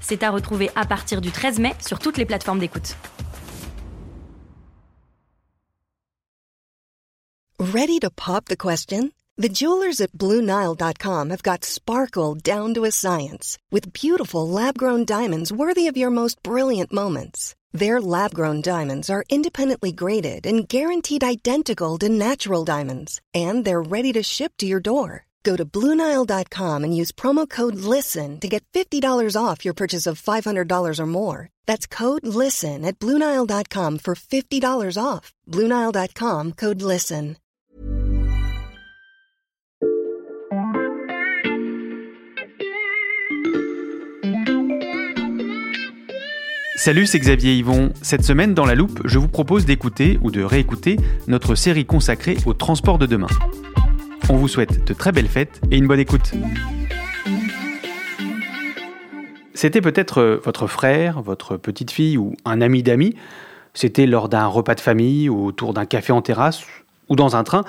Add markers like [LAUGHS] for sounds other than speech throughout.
C'est à retrouver à partir du 13 mai sur toutes les plateformes d'écoute. Ready to pop the question? The jewelers at BlueNile.com have got sparkle down to a science with beautiful lab-grown diamonds worthy of your most brilliant moments. Their lab-grown diamonds are independently graded and guaranteed identical to natural diamonds, and they're ready to ship to your door. Go to Bluenile.com and use promo code LISTEN to get $50 off your purchase of $500 or more. That's code LISTEN at Bluenile.com for $50 off. Bluenile.com code LISTEN. Salut, c'est Xavier Yvon. Cette semaine, dans la loupe, je vous propose d'écouter ou de réécouter notre série consacrée au transport de demain. On vous souhaite de très belles fêtes et une bonne écoute. C'était peut-être euh, votre frère, votre petite fille ou un ami d'amis. C'était lors d'un repas de famille ou autour d'un café en terrasse ou dans un train.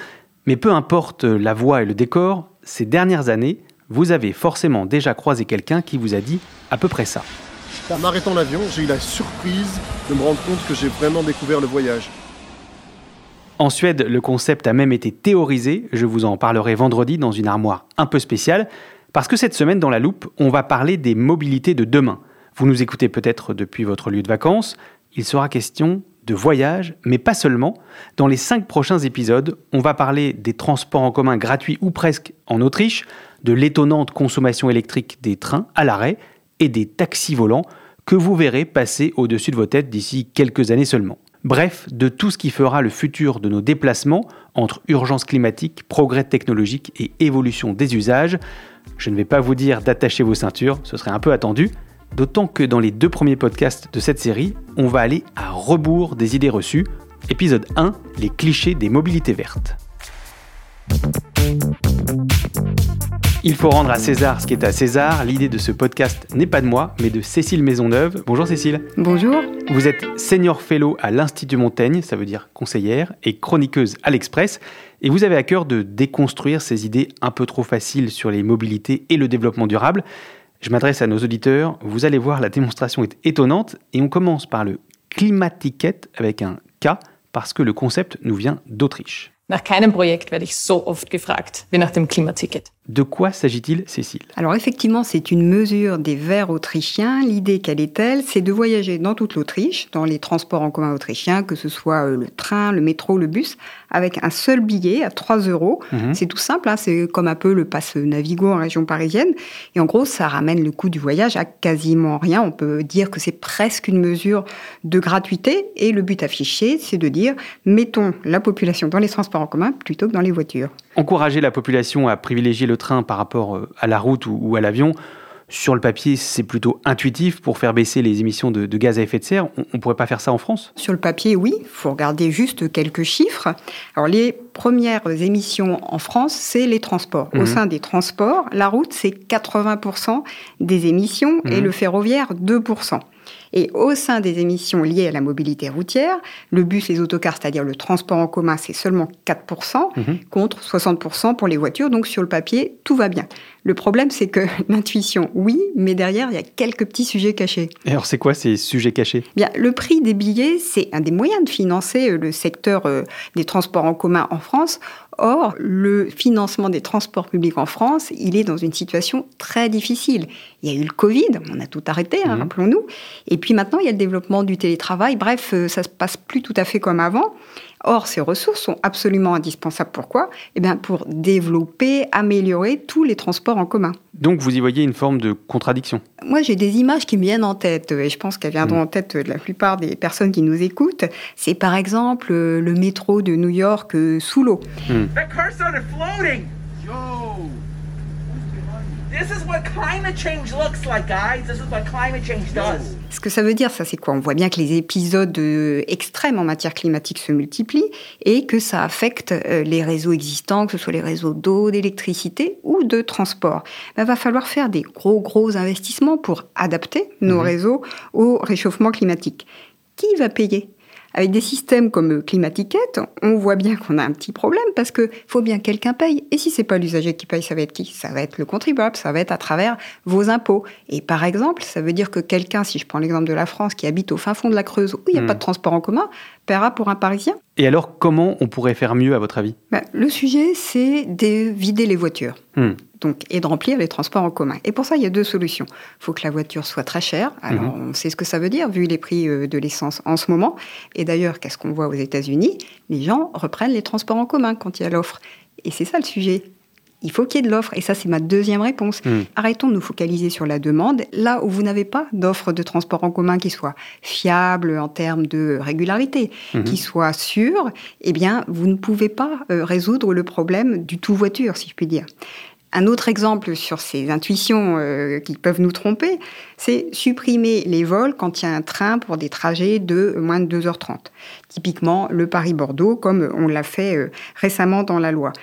Mais peu importe la voix et le décor, ces dernières années, vous avez forcément déjà croisé quelqu'un qui vous a dit à peu près ça. En arrêtant l'avion, j'ai eu la surprise de me rendre compte que j'ai vraiment découvert le voyage. En Suède, le concept a même été théorisé, je vous en parlerai vendredi dans une armoire un peu spéciale, parce que cette semaine dans la loupe, on va parler des mobilités de demain. Vous nous écoutez peut-être depuis votre lieu de vacances, il sera question de voyage, mais pas seulement. Dans les cinq prochains épisodes, on va parler des transports en commun gratuits ou presque en Autriche, de l'étonnante consommation électrique des trains à l'arrêt et des taxis volants que vous verrez passer au-dessus de vos têtes d'ici quelques années seulement. Bref, de tout ce qui fera le futur de nos déplacements entre urgence climatique, progrès technologique et évolution des usages. Je ne vais pas vous dire d'attacher vos ceintures, ce serait un peu attendu, d'autant que dans les deux premiers podcasts de cette série, on va aller à rebours des idées reçues. Épisode 1, les clichés des mobilités vertes. Il faut rendre à César ce qui est à César. L'idée de ce podcast n'est pas de moi, mais de Cécile Maisonneuve. Bonjour Cécile. Bonjour. Vous êtes senior fellow à l'Institut Montaigne, ça veut dire conseillère, et chroniqueuse à l'Express. Et vous avez à cœur de déconstruire ces idées un peu trop faciles sur les mobilités et le développement durable. Je m'adresse à nos auditeurs. Vous allez voir, la démonstration est étonnante. Et on commence par le climatiquette avec un K, parce que le concept nous vient d'Autriche. Nach keinem Projekt werde ich so oft gefragt wie nach dem Klimaticket. De quoi s'agit-il, Cécile? Alors effectivement, c'est une mesure des Verts autrichiens. L'idée, quelle est-elle C'est de voyager dans toute l'Autriche, dans les transports en commun autrichiens, que ce soit euh, le train, le métro, le bus, avec un seul billet à 3 euros. Mhm. C'est tout simple, hein, c'est comme un peu le passe Navigo en région parisienne. Et en gros, ça ramène le coût du voyage à quasiment rien. On peut dire que c'est presque une mesure de gratuité. Et le but affiché, c'est de dire, mettons la population dans les transports en commun plutôt que dans les voitures. Encourager la population à privilégier le train par rapport euh, à la route ou, ou à l'avion, sur le papier, c'est plutôt intuitif pour faire baisser les émissions de, de gaz à effet de serre. On ne pourrait pas faire ça en France? Sur le papier, oui, il faut regarder juste quelques chiffres. Alors, les premières émissions en France, c'est les transports. Au Mhm. sein des transports, la route, c'est 80% des émissions et Mhm. le ferroviaire, 2%. Et au sein des émissions liées à la mobilité routière, le bus, les autocars, c'est-à-dire le transport en commun, c'est seulement 4%, Mhm. contre 60% pour les voitures. Donc sur le papier, tout va bien. Le problème, c'est que [LAUGHS] l'intuition, oui, mais derrière, il y a quelques petits sujets cachés. Et alors, c'est quoi ces sujets cachés? Bien, le prix des billets, c'est un des moyens de financer euh, le secteur euh, des transports en commun en France. Or, le financement des transports publics en France, il est dans une situation très difficile. Il y a eu le Covid, on a tout arrêté, hein, Mhm. rappelons-nous. Et puis maintenant, il y a le développement du télétravail. Bref, euh, ça se passe plus tout à fait comme avant. Or, ces ressources sont absolument indispensables. Pourquoi? Eh bien, pour développer, améliorer tous les transports en commun. Donc, vous y voyez une forme de contradiction? Moi, j'ai des images qui me viennent en tête, et je pense qu'elles viendront Mm. en tête de la plupart des personnes qui nous écoutent. C'est par exemple euh, le métro de New York euh, sous l'eau. That Ce que ça veut dire, ça c'est quoi? On voit bien que les épisodes euh, extrêmes en matière climatique se multiplient et que ça affecte euh, les réseaux existants, que ce soit les réseaux d'eau, d'électricité ou de transport. Il ben, va falloir faire des gros gros investissements pour adapter nos mhm. réseaux au réchauffement climatique. Qui va payer? Avec des systèmes comme Climatiquette, on voit bien qu'on a un petit problème parce que faut bien que quelqu'un paye. Et si c'est pas l'usager qui paye, ça va être qui? Ça va être le contribuable, ça va être à travers vos impôts. Et par exemple, ça veut dire que quelqu'un, si je prends l'exemple de la France, qui habite au fin fond de la Creuse où il n'y a hmm. pas de transport en commun, paiera pour un Parisien. Et alors, comment on pourrait faire mieux à votre avis? Ben, Le sujet, c'est de vider les voitures. Hmm donc, et de remplir les transports en commun. Et pour ça, il y a deux solutions. Il faut que la voiture soit très chère. Alors, mhm. on sait ce que ça veut dire, vu les prix euh, de l'essence en ce moment. Et d'ailleurs, qu'est-ce qu'on voit aux États-Unis? Les gens reprennent les transports en commun quand il y a l'offre. Et c'est ça le sujet. Il faut qu'il y ait de l'offre. Et ça, c'est ma deuxième réponse. Mhm. Arrêtons de nous focaliser sur la demande. Là où vous n'avez pas d'offre de transport en commun qui soit fiable en termes de régularité, mhm. qui soit sûre, eh bien, vous ne pouvez pas euh, résoudre le problème du tout voiture, si je puis dire. Un autre exemple sur ces intuitions euh, qui peuvent nous tromper, c'est supprimer les vols quand il y a un train pour des trajets de moins de 2h30. Typiquement le Paris-Bordeaux, comme on l'a fait euh, récemment dans la loi.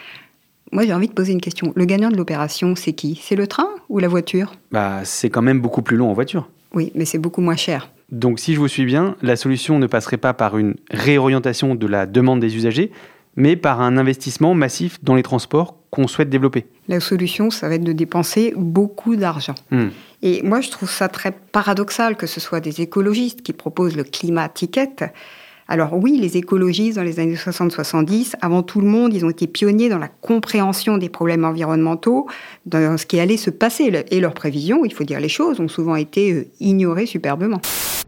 Moi, j'ai envie de poser une question. Le gagnant de l'opération, c'est qui? C'est le train ou la voiture? Bah, c'est quand même beaucoup plus long en voiture. Oui, mais c'est beaucoup moins cher. Donc, si je vous suis bien, la solution ne passerait pas par une réorientation de la demande des usagers, mais par un investissement massif dans les transports qu'on souhaite développer. La solution, ça va être de dépenser beaucoup d'argent. Hmm. Et moi, je trouve ça très paradoxal que ce soit des écologistes qui proposent le climat ticket. Alors oui, les écologistes dans les années 60-70, avant tout le monde, ils ont été pionniers dans la compréhension des problèmes environnementaux, dans ce qui allait se passer. Et leurs prévisions, il faut dire les choses, ont souvent été euh, ignorées superbement.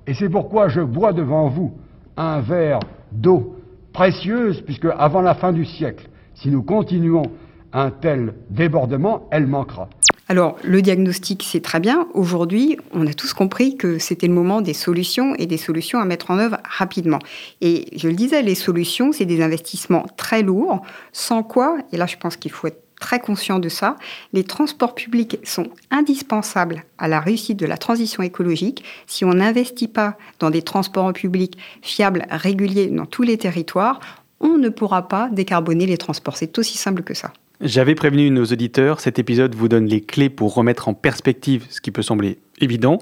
Et c'est pourquoi je bois devant vous un verre d'eau précieuse, puisque avant la fin du siècle, si nous continuons un tel débordement, elle manquera. Alors, le diagnostic, c'est très bien. Aujourd'hui, on a tous compris que c'était le moment des solutions et des solutions à mettre en œuvre rapidement. Et je le disais, les solutions, c'est des investissements très lourds, sans quoi, et là je pense qu'il faut être très conscient de ça. Les transports publics sont indispensables à la réussite de la transition écologique. Si on n'investit pas dans des transports en public fiables, réguliers dans tous les territoires, on ne pourra pas décarboner les transports. C'est aussi simple que ça. J'avais prévenu nos auditeurs, cet épisode vous donne les clés pour remettre en perspective ce qui peut sembler évident.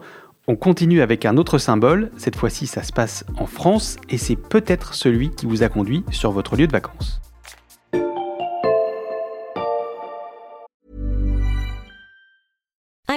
On continue avec un autre symbole, cette fois-ci ça se passe en France et c'est peut-être celui qui vous a conduit sur votre lieu de vacances.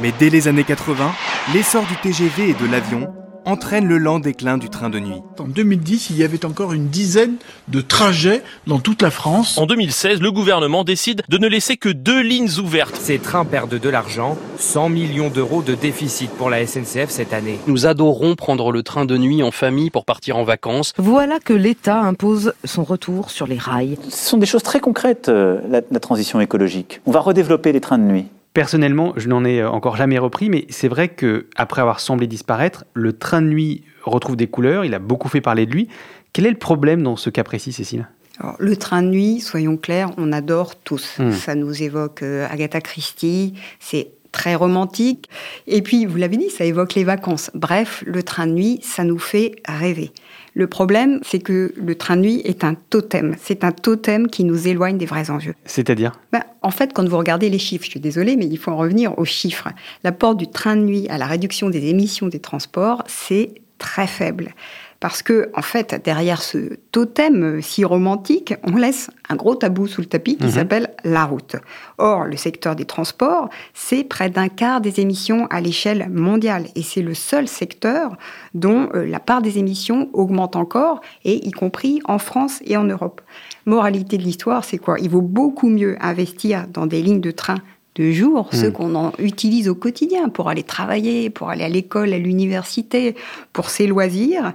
Mais dès les années 80, l'essor du TGV et de l'avion entraîne le lent déclin du train de nuit. En 2010, il y avait encore une dizaine de trajets dans toute la France. En 2016, le gouvernement décide de ne laisser que deux lignes ouvertes. Ces trains perdent de l'argent, 100 millions d'euros de déficit pour la SNCF cette année. Nous adorons prendre le train de nuit en famille pour partir en vacances. Voilà que l'État impose son retour sur les rails. Ce sont des choses très concrètes, euh, la transition écologique. On va redévelopper les trains de nuit. Personnellement, je n'en ai encore jamais repris, mais c'est vrai que après avoir semblé disparaître, le train de nuit retrouve des couleurs. Il a beaucoup fait parler de lui. Quel est le problème dans ce cas précis, Cécile? Le train de nuit, soyons clairs, on adore tous. Hmm. Ça nous évoque euh, Agatha Christie, c'est très romantique. Et puis, vous l'avez dit, ça évoque les vacances. Bref, le train de nuit, ça nous fait rêver. Le problème, c'est que le train de nuit est un totem. C'est un totem qui nous éloigne des vrais enjeux. C'est-à-dire? Ben, En fait, quand vous regardez les chiffres, je suis désolée, mais il faut en revenir aux chiffres. L'apport du train de nuit à la réduction des émissions des transports, c'est très faible. Parce que, en fait, derrière ce totem si romantique, on laisse un gros tabou sous le tapis qui Mhm. s'appelle la route. Or, le secteur des transports, c'est près d'un quart des émissions à l'échelle mondiale. Et c'est le seul secteur dont euh, la part des émissions augmente encore, et y compris en France et en Europe. Moralité de l'histoire, c'est quoi? Il vaut beaucoup mieux investir dans des lignes de train de jour, ceux Mhm. qu'on en utilise au quotidien pour aller travailler, pour aller à l'école, à l'université, pour ses loisirs,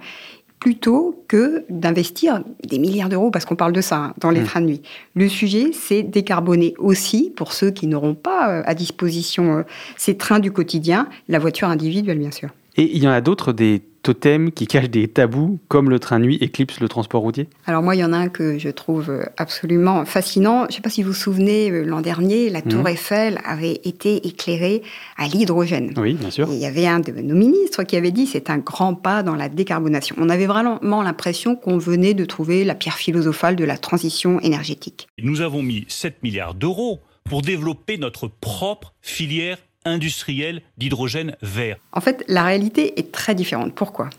plutôt que d'investir des milliards d'euros, parce qu'on parle de ça, hein, dans les Mhm. trains de nuit. Le sujet, c'est décarboner aussi, pour ceux qui n'auront pas euh, à disposition euh, ces trains du quotidien, la voiture individuelle, bien sûr. Et il y en a d'autres, des totems qui cachent des tabous, comme le train nuit éclipse le transport routier Alors moi, il y en a un que je trouve euh, absolument fascinant. Je ne sais pas si vous vous souvenez, euh, l'an dernier, la Tour Mhm. Eiffel avait été éclairée à l'hydrogène. Oui, bien sûr. Et il y avait un de nos ministres qui avait dit c'est un grand pas dans la décarbonation. On avait vraiment l'impression qu'on venait de trouver la pierre philosophale de la transition énergétique. Nous avons mis 7 milliards d'euros pour développer notre propre filière industrielle d'hydrogène vert. En fait, la réalité est très différente. Pourquoi?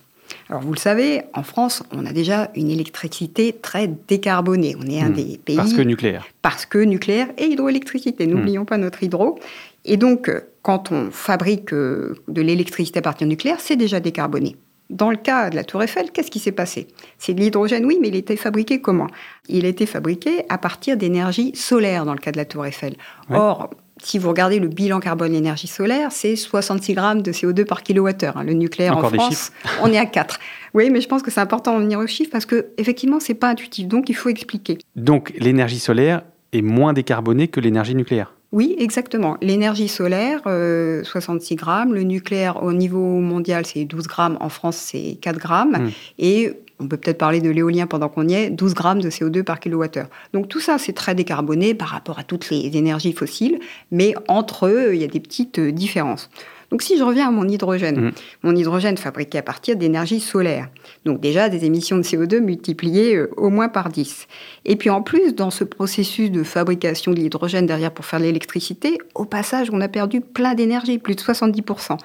Alors vous le savez, en France, on a déjà une électricité très décarbonée. On est un Hmm. des pays Parce que nucléaire. parce que nucléaire et hydroélectricité. N'oublions pas notre hydro. Et donc, quand on fabrique euh, de l'électricité à partir nucléaire, c'est déjà décarboné. Dans le cas de la Tour Eiffel, qu'est-ce qui s'est passé? C'est de l'hydrogène, oui, mais il était fabriqué comment? Il a été fabriqué à partir d'énergie solaire dans le cas de la Tour Eiffel. Ouais. Or, si vous regardez le bilan carbone de l'énergie solaire, c'est 66 grammes de CO2 par kilowattheure. Le nucléaire Encore en France, on est à 4. [LAUGHS] Oui, mais je pense que c'est important d'en venir aux chiffres parce que effectivement, c'est pas intuitif. Donc, il faut expliquer. Donc l'énergie solaire est moins décarbonée que l'énergie nucléaire. Oui, exactement. L'énergie solaire, euh, 66 grammes. Le nucléaire, au niveau mondial, c'est 12 grammes. En France, c'est 4 grammes. Hmm. Et on peut peut-être parler de l'éolien pendant qu'on y est, 12 grammes de CO2 par kilowattheure. Donc tout ça, c'est très décarboné par rapport à toutes les énergies fossiles. Mais entre eux, il y a des petites euh, différences. Donc si je reviens à mon hydrogène, Mhm. mon hydrogène fabriqué à partir d'énergie solaire. Donc déjà des émissions de CO2 multipliées euh, au moins par 10. Et puis en plus, dans ce processus de fabrication de l'hydrogène derrière pour faire l'électricité, au passage, on a perdu plein d'énergie, plus de 70%.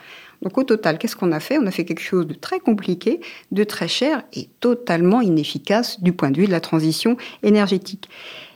Donc au total, qu'est-ce qu'on a fait? On a fait quelque chose de très compliqué, de très cher et totalement inefficace du point de vue de la transition énergétique.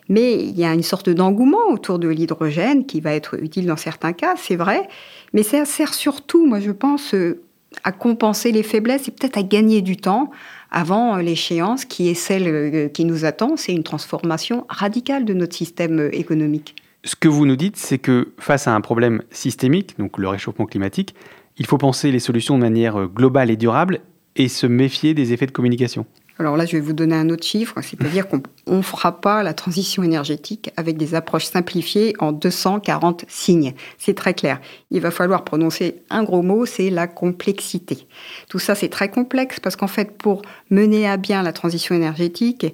Mais il y a une sorte d'engouement autour de l'hydrogène qui va être utile dans certains cas, c'est vrai, mais ça sert surtout, moi je pense, euh, à compenser les faiblesses et peut-être à gagner du temps avant euh, l'échéance qui est celle euh, qui nous attend, c'est une transformation radicale de notre système économique. Ce que vous nous dites, c'est que face à un problème systémique, donc le réchauffement climatique, il faut penser les solutions de manière globale et durable et se méfier des effets de communication. Alors là, je vais vous donner un autre chiffre, c'est-à-dire qu'on ne fera pas la transition énergétique avec des approches simplifiées en 240 signes. C'est très clair. Il va falloir prononcer un gros mot, c'est la complexité. Tout ça, c'est très complexe parce qu'en fait, pour mener à bien la transition énergétique,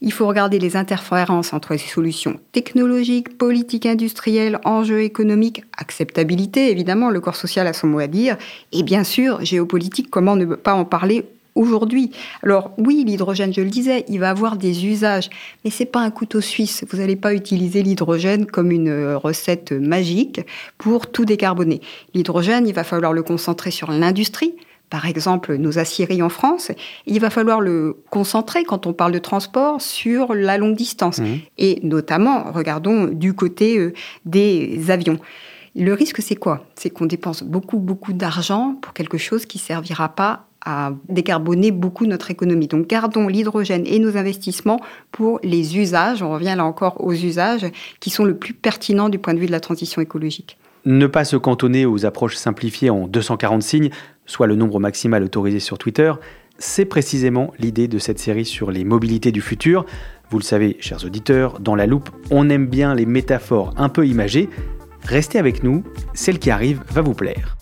il faut regarder les interférences entre les solutions technologiques, politiques, industrielles, enjeux économiques, acceptabilité, évidemment, le corps social a son mot à dire, et bien sûr, géopolitique, comment ne pas en parler aujourd'hui. Alors oui, l'hydrogène, je le disais, il va avoir des usages, mais c'est pas un couteau suisse. Vous n'allez pas utiliser l'hydrogène comme une euh, recette magique pour tout décarboner. L'hydrogène, il va falloir le concentrer sur l'industrie. Par exemple, nos aciéries en France, il va falloir le concentrer quand on parle de transport sur la longue distance. Mhm. Et notamment, regardons du côté euh, des avions. Le risque, c'est quoi? C'est qu'on dépense beaucoup, beaucoup d'argent pour quelque chose qui servira pas à décarboner beaucoup notre économie. Donc gardons l'hydrogène et nos investissements pour les usages, on revient là encore aux usages, qui sont le plus pertinents du point de vue de la transition écologique. Ne pas se cantonner aux approches simplifiées en 240 signes, soit le nombre maximal autorisé sur Twitter, c'est précisément l'idée de cette série sur les mobilités du futur. Vous le savez, chers auditeurs, dans la loupe, on aime bien les métaphores un peu imagées. Restez avec nous, celle qui arrive va vous plaire.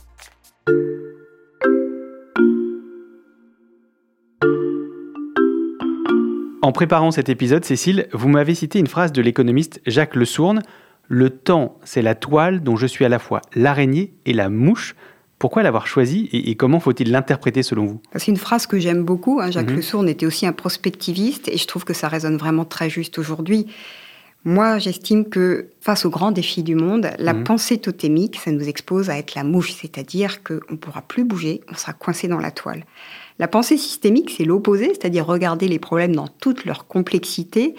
En préparant cet épisode, Cécile, vous m'avez cité une phrase de l'économiste Jacques Le Sourne Le temps, c'est la toile dont je suis à la fois l'araignée et la mouche. Pourquoi l'avoir choisi et, comment faut-il l'interpréter selon vous? C'est une phrase que j'aime beaucoup. hein. Jacques Mhm. Le Sourne était aussi un prospectiviste et je trouve que ça résonne vraiment très juste aujourd'hui. Moi, j'estime que face aux grands défis du monde, la Mhm. pensée totémique, ça nous expose à être la mouche, c'est-à-dire qu'on ne pourra plus bouger, on sera coincé dans la toile. La pensée systémique, c'est l'opposé, c'est-à-dire regarder les problèmes dans toute leur complexité.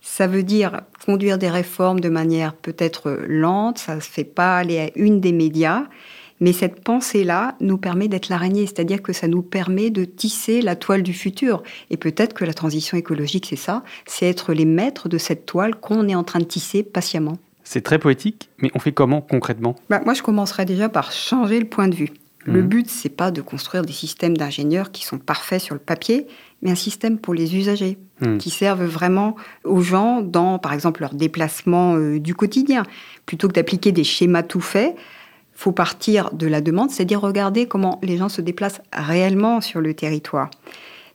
Ça veut dire conduire des réformes de manière peut-être lente, ça ne se fait pas aller à une des médias, mais cette pensée-là nous permet d'être l'araignée, c'est-à-dire que ça nous permet de tisser la toile du futur. Et peut-être que la transition écologique, c'est ça, c'est être les maîtres de cette toile qu'on est en train de tisser patiemment. C'est très poétique, mais on fait comment concrètement? Bah, Moi, je commencerai déjà par changer le point de vue. Le Mhm. but, c'est pas de construire des systèmes d'ingénieurs qui sont parfaits sur le papier, mais un système pour les usagers, Mhm. qui servent vraiment aux gens dans, par exemple, leur déplacement euh, du quotidien. Plutôt que d'appliquer des schémas tout faits, faut partir de la demande, c'est-à-dire regarder comment les gens se déplacent réellement sur le territoire.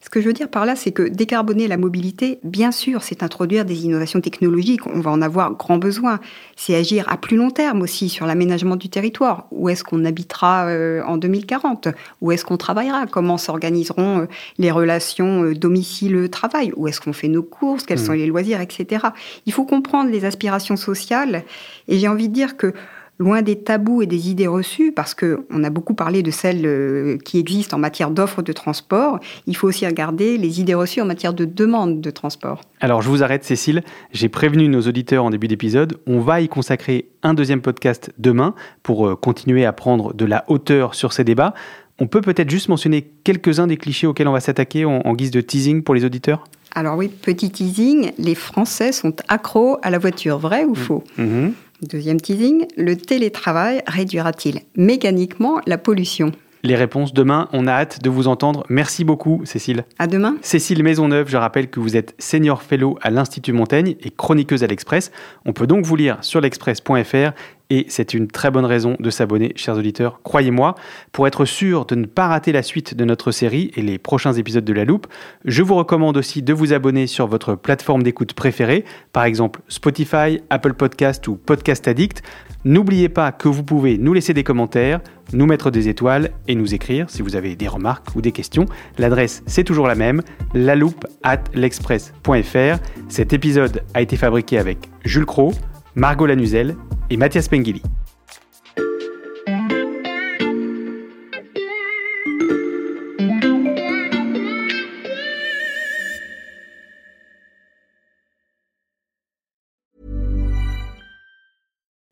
Ce que je veux dire par là, c'est que décarboner la mobilité, bien sûr, c'est introduire des innovations technologiques. On va en avoir grand besoin. C'est agir à plus long terme aussi sur l'aménagement du territoire. Où est-ce qu'on habitera euh, en 2040 Où est-ce qu'on travaillera? Comment s'organiseront euh, les relations euh, domicile-travail? Où est-ce qu'on fait nos courses? Quels Mm. sont les loisirs, etc. Il faut comprendre les aspirations sociales. Et j'ai envie de dire que loin des tabous et des idées reçues, parce que on a beaucoup parlé de celles euh, qui existent en matière d'offres de transport, il faut aussi regarder les idées reçues en matière de demande de transport. Alors je vous arrête Cécile, j'ai prévenu nos auditeurs en début d'épisode, on va y consacrer un deuxième podcast demain pour euh, continuer à prendre de la hauteur sur ces débats. On peut peut-être juste mentionner quelques-uns des clichés auxquels on va s'attaquer en, en guise de teasing pour les auditeurs? Alors oui, petit teasing, les Français sont accros à la voiture, vrai ou faux? Mhm. Deuxième teasing, le télétravail réduira-t-il mécaniquement la pollution Les réponses demain, on a hâte de vous entendre. Merci beaucoup Cécile. À demain Cécile Maisonneuve, je rappelle que vous êtes senior fellow à l'Institut Montaigne et chroniqueuse à l'Express. On peut donc vous lire sur l'express.fr et c'est une très bonne raison de s'abonner, chers auditeurs, croyez-moi. Pour être sûr de ne pas rater la suite de notre série et les prochains épisodes de La Loupe, je vous recommande aussi de vous abonner sur votre plateforme d'écoute préférée, par exemple Spotify, Apple Podcast ou Podcast Addict. N'oubliez pas que vous pouvez nous laisser des commentaires, nous mettre des étoiles et nous écrire si vous avez des remarques ou des questions. L'adresse, c'est toujours la même, laloupe at l'express.fr. Cet épisode a été fabriqué avec Jules Cro, Margot Lanuzel et Mathias Pengili.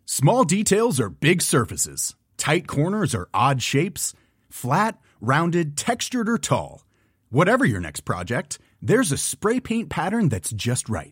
Small details are big surfaces. Tight corners are odd shapes. Flat, rounded, textured, or tall. Whatever your next project, there's a spray paint pattern that's just right.